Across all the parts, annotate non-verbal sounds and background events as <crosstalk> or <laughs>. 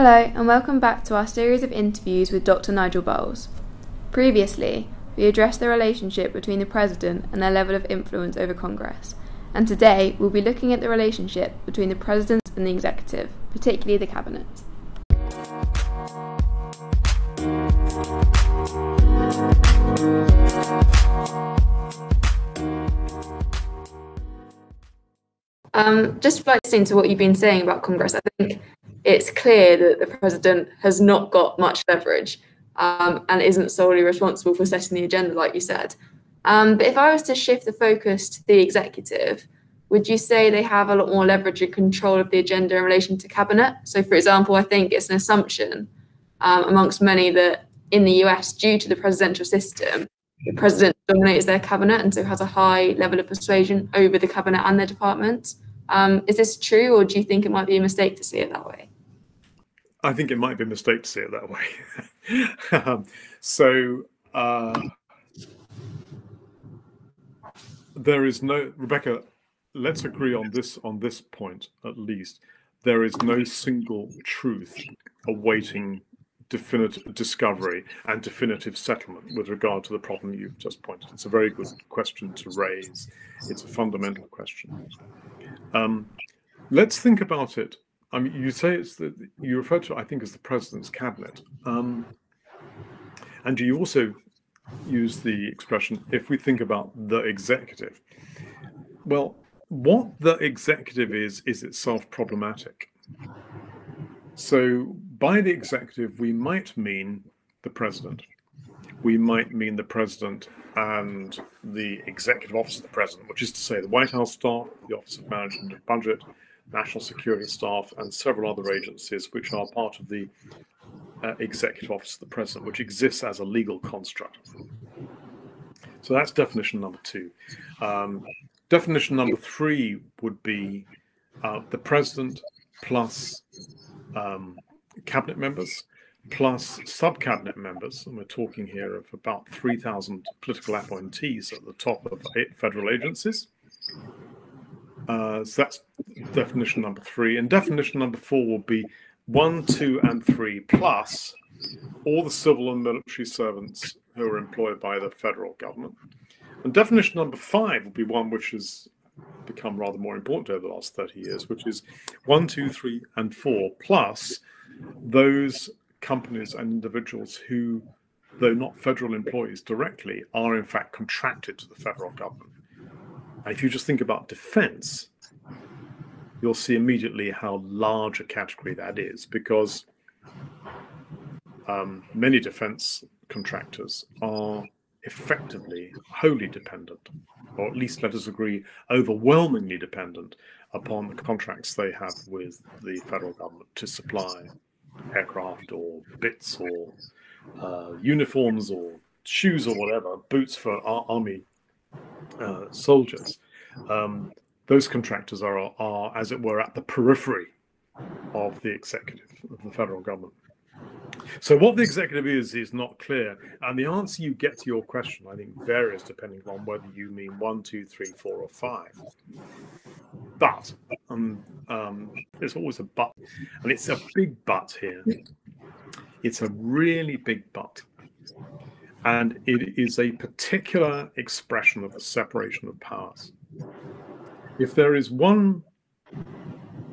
Hello, and welcome back to our series of interviews with Dr. Nigel Bowles. Previously, we addressed the relationship between the President and their level of influence over Congress, and today we'll be looking at the relationship between the President and the Executive, particularly the Cabinet. Um, just listening to what you've been saying about Congress, I think it's clear that the president has not got much leverage um, and isn't solely responsible for setting the agenda, like you said. Um, but if I was to shift the focus to the executive, would you say they have a lot more leverage and control of the agenda in relation to cabinet? So, for example, I think it's an assumption um, amongst many that in the US, due to the presidential system, the president dominates their cabinet and so has a high level of persuasion over the cabinet and their departments. Um, is this true, or do you think it might be a mistake to see it that way? I think it might be a mistake to see it that way. <laughs> um, so uh, there is no Rebecca. Let's agree on this on this point at least. There is no single truth awaiting definitive discovery and definitive settlement with regard to the problem you've just pointed. It's a very good question to raise. It's a fundamental question. Um, let's think about it I mean, you say it's that you refer to, I think, as the president's cabinet, um, and you also use the expression if we think about the executive. Well, what the executive is is itself problematic. So, by the executive, we might mean the president. We might mean the president and the executive office of the president, which is to say the White House staff, the Office of Management and Budget, national security staff, and several other agencies which are part of the uh, executive office of the president, which exists as a legal construct. So that's definition number two. Um, definition number three would be uh, the president plus um, cabinet members plus sub cabinet members, and we're talking here of about 3,000 political appointees at the top of federal agencies. Uh, so that's definition number three. And definition number four will be one, two, and three, plus all the civil and military servants who are employed by the federal government. And definition number five will be one which has become rather more important over the last 30 years, which is one, two, three, and four, plus those companies and individuals who, though not federal employees directly, are in fact contracted to the federal government. And if you just think about defense, you'll see immediately how large a category that is because um, many defense contractors are effectively wholly dependent, or at least let us agree, overwhelmingly dependent upon the contracts they have with the federal government to supply aircraft or bits or uh, uniforms or shoes or whatever, boots for our army uh, soldiers. Um, those contractors are, are, as it were, at the periphery of the executive of the federal government. So, what the executive is is not clear, and the answer you get to your question, I think, varies depending on whether you mean one, two, three, four, or five. But um, um, there's always a but, and it's a big but here. It's a really big but, and it is a particular expression of the separation of powers. If there is one,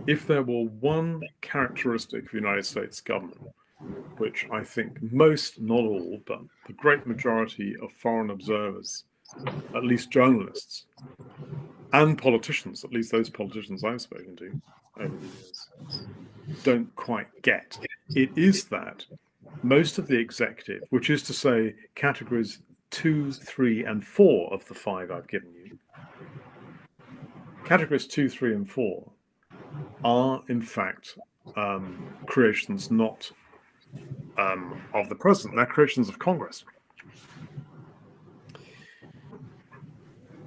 if there were one characteristic of the United States government, which I think most, not all, but the great majority of foreign observers, at least journalists, and politicians, at least those politicians I've spoken to over the years, don't quite get. It is that most of the executive, which is to say categories two, three, and four of the five I've given you, categories two, three, and four are in fact um, creations not um, of the president; they're creations of Congress.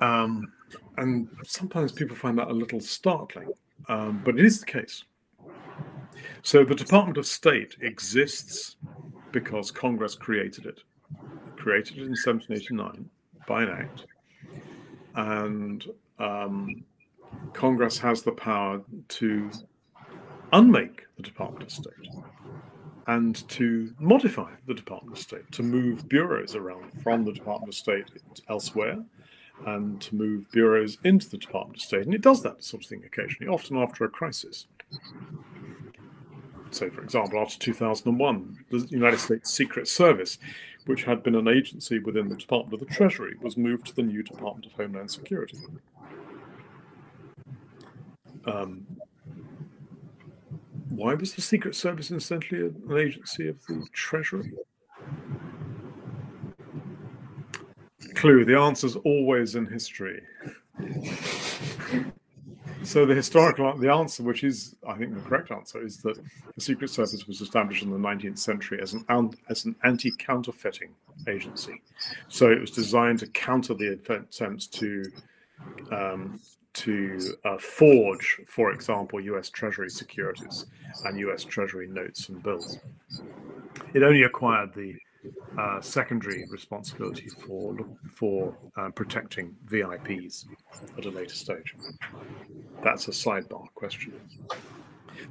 Um, and sometimes people find that a little startling, um, but it is the case. So the Department of State exists because Congress created it. created it in 1789 by an act, and um, Congress has the power to unmake the Department of State and to modify the Department of State, to move bureaus around from the Department of State elsewhere and to move bureaus into the Department of State. And it does that sort of thing occasionally, often after a crisis. So, for example, after 2001, the United States Secret Service, which had been an agency within the Department of the Treasury, was moved to the new Department of Homeland Security. Um, why was the Secret Service essentially an agency of the Treasury? Clue, the answer's always in history. so the historical the answer, which is I think the correct answer, is that the Secret Service was established in the 19th century as an as an anti-counterfeiting agency. So it was designed to counter the attempts to um, to uh, forge, for example, US Treasury securities and US Treasury notes and bills. It only acquired the uh, secondary responsibility for for uh, protecting VIPs at a later stage. That's a sidebar question.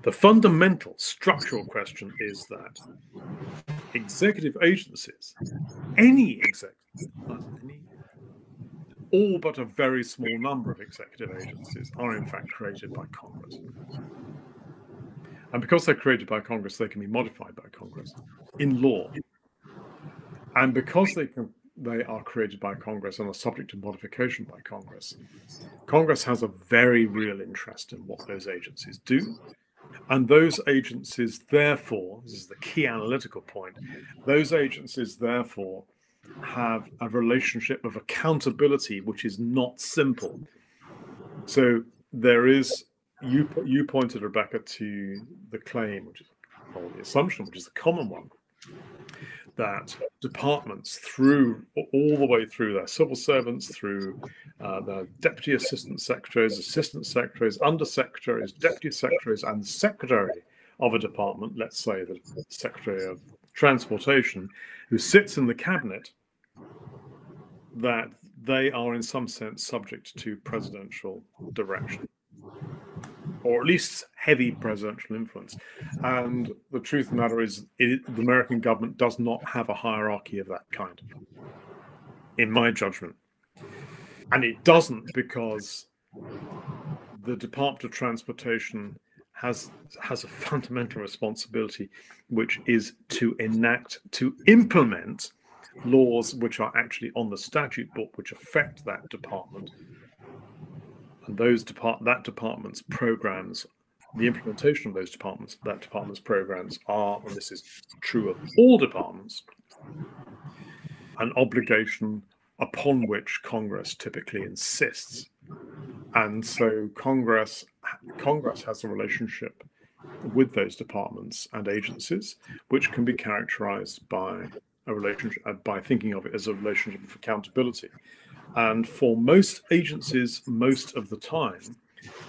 The fundamental structural question is that executive agencies, any executive, any all but a very small number of executive agencies are in fact created by Congress. And because they're created by Congress, they can be modified by Congress in law. And because they can, they are created by Congress and are subject to modification by Congress, Congress has a very real interest in what those agencies do. And those agencies, therefore, this is the key analytical point, those agencies, therefore, have a relationship of accountability which is not simple. So there is you you pointed Rebecca to the claim, which is or the assumption, which is the common one, that departments through all the way through their civil servants, through uh, the deputy assistant secretaries, assistant secretaries, undersecretaries, deputy secretaries, and secretary of a department, let's say the secretary of transportation, who sits in the cabinet, that they are in some sense subject to presidential direction or at least heavy presidential influence. And the truth of the matter is, it, the American government does not have a hierarchy of that kind, in my judgment. And it doesn't because the Department of Transportation has has a fundamental responsibility, which is to enact, to implement laws which are actually on the statute book, which affect that department. And those depart that department's programs, the implementation of those departments, that department's programs are, and this is true of all departments, an obligation upon which Congress typically insists. And so Congress Congress has a relationship with those departments and agencies, which can be characterized by a relationship by thinking of it as a relationship of accountability. And for most agencies, most of the time,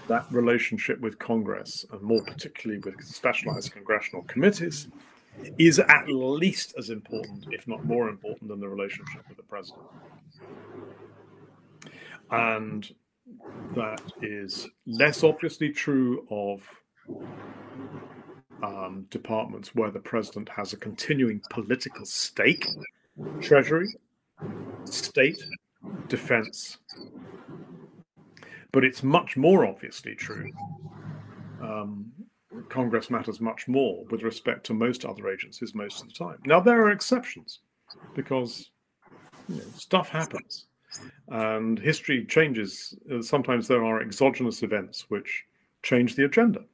that relationship with Congress, and more particularly with specialized congressional committees, is at least as important, if not more important, than the relationship with the president. And that is less obviously true of um, departments where the president has a continuing political stake, treasury, state, defense. But it's much more obviously true. Um, Congress matters much more with respect to most other agencies most of the time. Now, there are exceptions because you know, stuff happens and history changes. Sometimes there are exogenous events which change the agenda.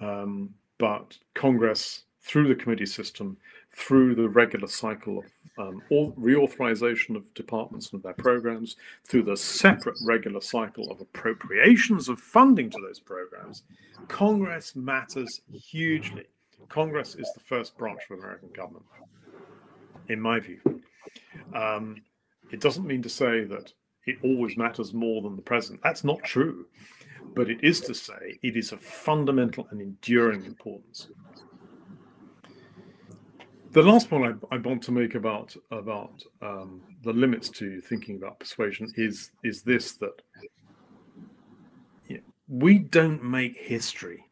Um, but Congress, through the committee system, through the regular cycle of um, reauthorization of departments and their programs, through the separate regular cycle of appropriations of funding to those programs, Congress matters hugely. Congress is the first branch of American government, in my view. Um, it doesn't mean to say that it always matters more than the president. That's not true but it is to say it is of fundamental and enduring importance. The last point I, I want to make about about um, the limits to thinking about persuasion is is this that we don't make history.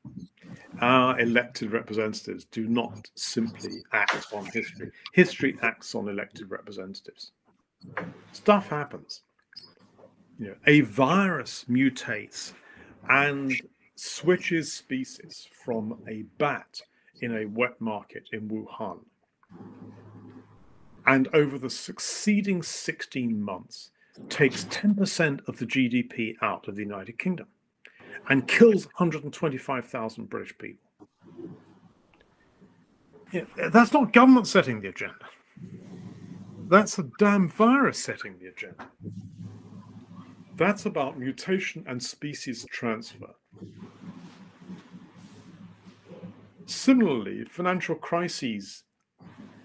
our elected representatives do not simply act on history. History acts on elected representatives. Stuff happens. You know, a virus mutates and switches species from a bat in a wet market in Wuhan. And over the succeeding 16 months, takes 10% of the GDP out of the United Kingdom and kills 125,000 British people. Yeah, that's not government setting the agenda. That's a damn virus setting the agenda. That's about mutation and species transfer. Similarly, financial crises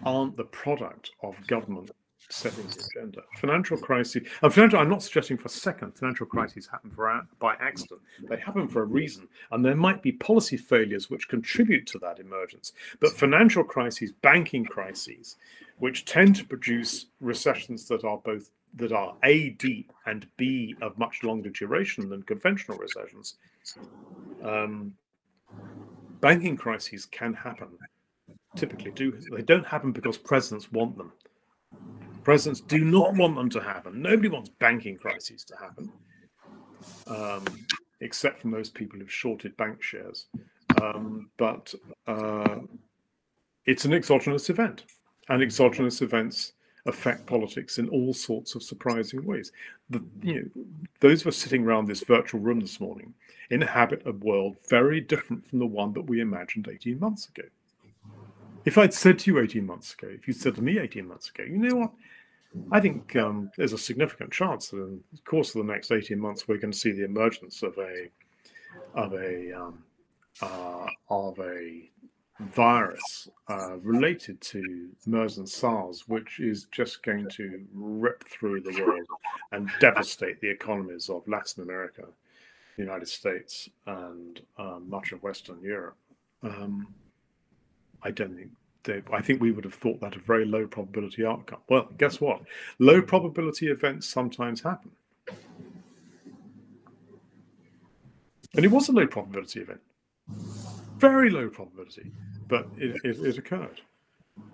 aren't the product of government setting the agenda. Financial crises, and financial, I'm not suggesting for a second financial crises happen for, by accident. They happen for a reason, and there might be policy failures which contribute to that emergence. But financial crises, banking crises, which tend to produce recessions that are both that are a deep and b of much longer duration than conventional recessions. Um, banking crises can happen. Typically, do they don't happen because presidents want them Presidents do not want them to happen. Nobody wants banking crises to happen, um, except from those people who've shorted bank shares. Um, but uh, it's an exogenous event, and exogenous events affect politics in all sorts of surprising ways. The, you know, those of us sitting around this virtual room this morning inhabit a world very different from the one that we imagined 18 months ago. If I'd said to you 18 months ago, if you'd said to me 18 months ago, you know what? I think um, there's a significant chance that in the course of the next 18 months, we're going to see the emergence of a of a um, uh, of a virus uh, related to MERS and SARS, which is just going to rip through the world and devastate the economies of Latin America, the United States, and um, much of Western Europe. Um, I don't think I think we would have thought that a very low probability outcome. Well, guess what? Low probability events sometimes happen. And it was a low probability event, very low probability, but it, it, it occurred.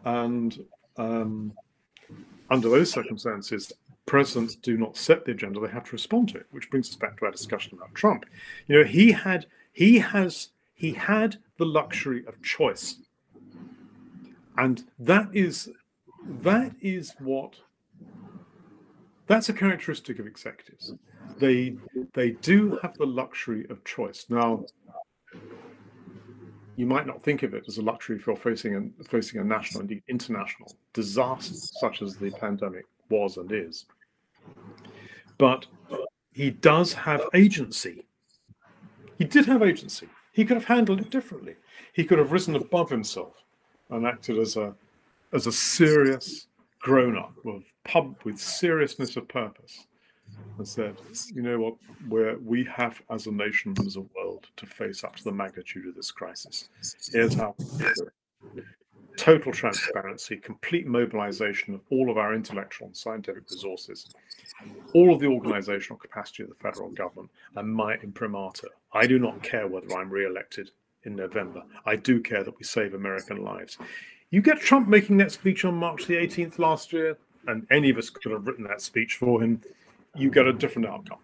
And um, under those circumstances, presidents do not set the agenda; they have to respond to it. Which brings us back to our discussion about Trump. You know, he had, he has, he had the luxury of choice and that is that is what that's a characteristic of executives. They they do have the luxury of choice. Now you might not think of it as a luxury if you're facing a facing a national indeed international disaster such as the pandemic was and is. But he does have agency. He did have agency. He could have handled it differently. He could have risen above himself and acted as a as a serious grown up with pub with seriousness of purpose and said, you know what, where we have as a nation, as a world, to face up to the magnitude of this crisis. Here's how total transparency, complete mobilization of all of our intellectual and scientific resources, all of the organizational capacity of the federal government, and my imprimatur. I do not care whether I'm re-elected in November. I do care that we save American lives. You get Trump making that speech on March the 18th last year, and any of us could have written that speech for him. You get a different outcome.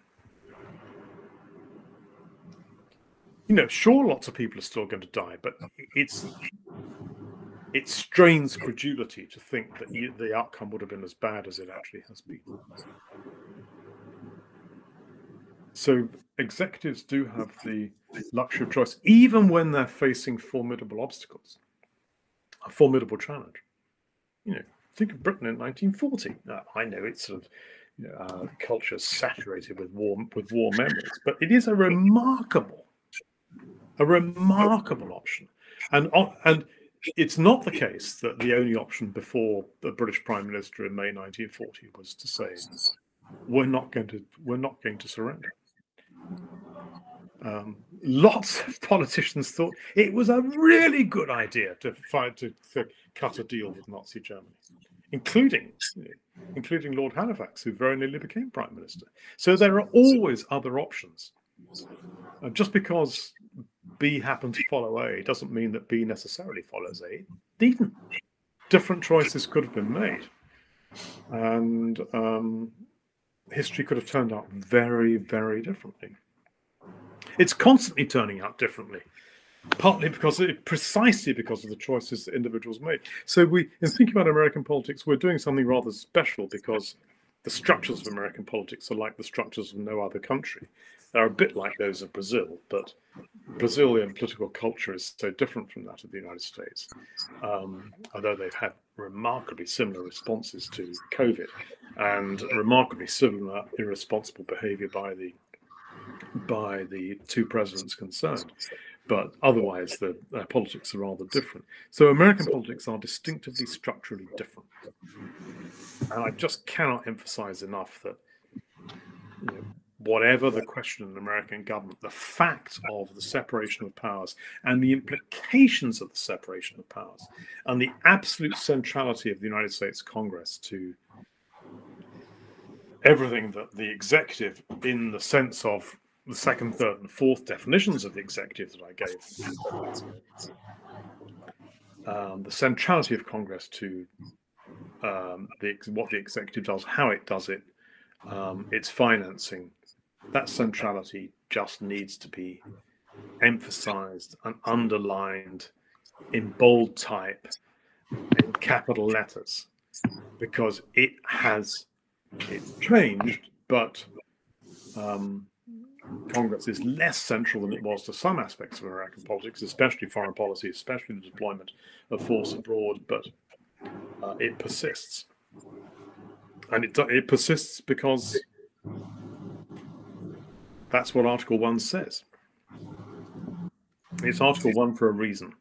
You know, sure, lots of people are still going to die, but it's it strains credulity to think that the outcome would have been as bad as it actually has been. So executives do have the luxury of choice, even when they're facing formidable obstacles, a formidable challenge. You know, think of Britain in 1940. Uh, I know it's sort of you know, uh, culture saturated with war with war memories, but it is a remarkable, a remarkable option, and and it's not the case that the only option before the British Prime Minister in May 1940 was to say, "We're not going to we're not going to surrender." Um, lots of <laughs> politicians thought it was a really good idea to find to, to cut a deal with Nazi Germany, including including Lord Halifax, who very nearly became prime minister. So there are always other options. Uh, just because B happened to follow A doesn't mean that B necessarily follows A. Different choices could have been made, and um, history could have turned out very, very differently. It's constantly turning out differently, partly because precisely because of the choices that individuals made. So we, in thinking about American politics, we're doing something rather special because the structures of American politics are like the structures of no other country. They're a bit like those of Brazil, but Brazilian political culture is so different from that of the United States. Um, although they've had remarkably similar responses to COVID and remarkably similar irresponsible behavior by the by the two presidents concerned. But otherwise, the politics are rather different. So American politics are distinctively structurally different. And I just cannot emphasize enough that you know, whatever the question in American government, the fact of the separation of powers and the implications of the separation of powers and the absolute centrality of the United States Congress to everything that the executive, in the sense of the second, third, and fourth definitions of the executive that I gave, um, the centrality of Congress to um, the, what the executive does, how it does it, um, its financing, that centrality just needs to be emphasized and underlined in bold type in capital letters because it has it's changed but um, congress is less central than it was to some aspects of american politics especially foreign policy especially the deployment of force abroad but uh, it persists and it, it persists because that's what Article 1 says. It's Article 1 for a reason.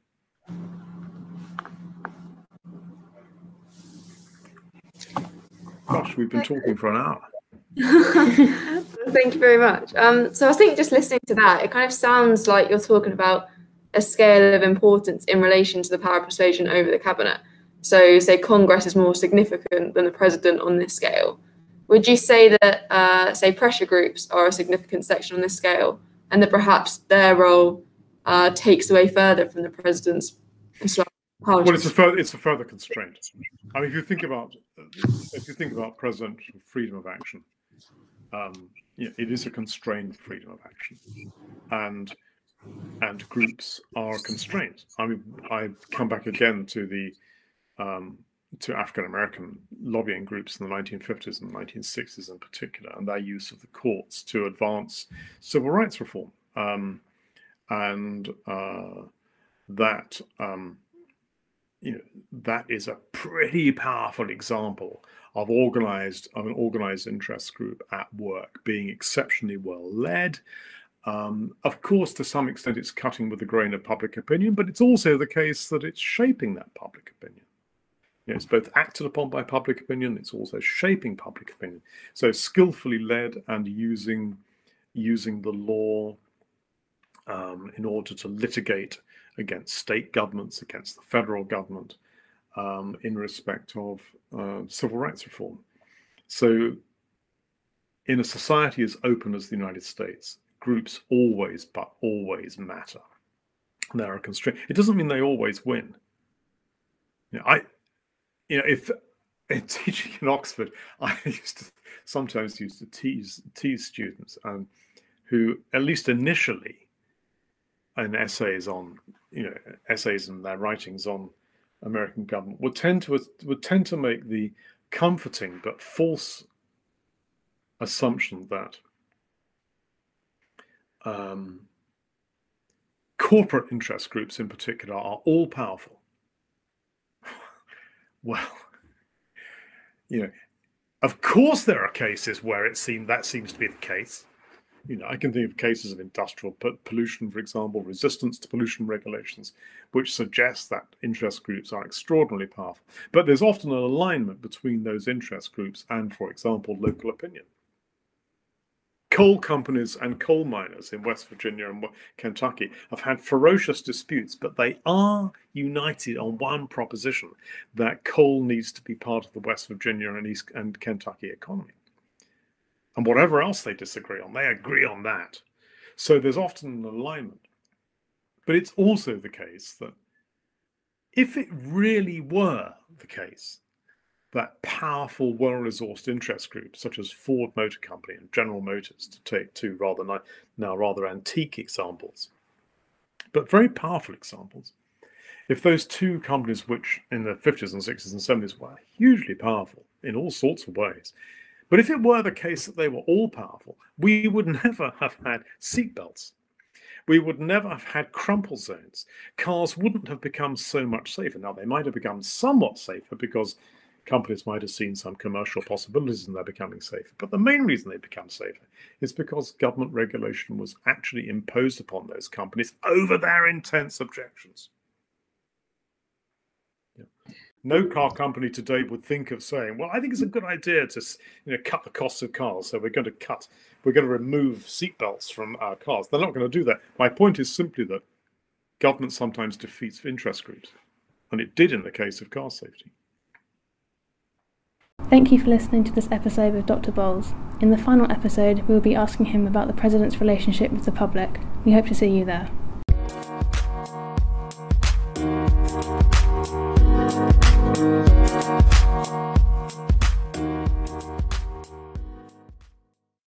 Gosh, we've been talking for an hour. <laughs> Thank you very much. Um, so I think just listening to that, it kind of sounds like you're talking about a scale of importance in relation to the power of persuasion over the cabinet. So, say Congress is more significant than the president on this scale. Would you say that, uh, say, pressure groups are a significant section on this scale, and that perhaps their role uh, takes away further from the president's well, it's a further it's a further constraint. I mean, if you think about if you think about presidential freedom of action, um, it is a constrained freedom of action, and and groups are constrained. I mean, I come back again to the um, to African American lobbying groups in the 1950s and 1960s in particular, and their use of the courts to advance civil rights reform. Um, and uh, that um, you know that is a pretty powerful example of organized of an organized interest group at work being exceptionally well led. Um, of course, to some extent, it's cutting with the grain of public opinion, but it's also the case that it's shaping that public opinion. You know, it's both acted upon by public opinion, it's also shaping public opinion. So skillfully led and using using the law um, in order to litigate against state governments, against the federal government, um, in respect of uh, civil rights reform. So, in a society as open as the United States, groups always, but always matter. There are constraints. It doesn't mean they always win. You know, I you know, if in <laughs> teaching in Oxford, I used to sometimes used to tease tease students um, who, at least initially, in essays on you know essays and their writings on American government would tend to would tend to make the comforting but false assumption that um, corporate interest groups in particular are all powerful <laughs> well, you know, of course there are cases where it seems that seems to be the case. You know, I can think of cases of industrial pollution, for example, resistance to pollution regulations, which suggests that interest groups are extraordinarily powerful. But there's often an alignment between those interest groups and, for example, local opinion coal companies and coal miners in West Virginia and Kentucky have had ferocious disputes, but they are united on one proposition that coal needs to be part of the West Virginia and East and Kentucky economy. And whatever else they disagree on, they agree on that. So there's often an alignment. But it's also the case that if it really were the case that powerful, well resourced interest groups such as Ford Motor Company and General Motors, to take two rather now rather antique examples, but very powerful examples, if those two companies, which in the 50s and 60s and 70s were hugely powerful in all sorts of ways, but if it were the case that they were all powerful, we would <laughs> never have had seatbelts. We would never have had crumple zones. Cars wouldn't have become so much safer. Now, they might have become somewhat safer because companies might have seen some commercial possibilities in their becoming safer. But the main reason they become safer is because government regulation was actually imposed upon those companies over their intense objections. No car company today would think of saying, "Well, I think it's a good idea to, you know, cut the costs of cars. So we're going to cut, we're going to remove seatbelts from our cars." They're not going to do that. My point is simply that government sometimes defeats interest groups, and it did in the case of car safety. Thank you for listening to this episode of Dr. Bowles. In the final episode, we will be asking him about the President's relationship with the public. We hope to see you there.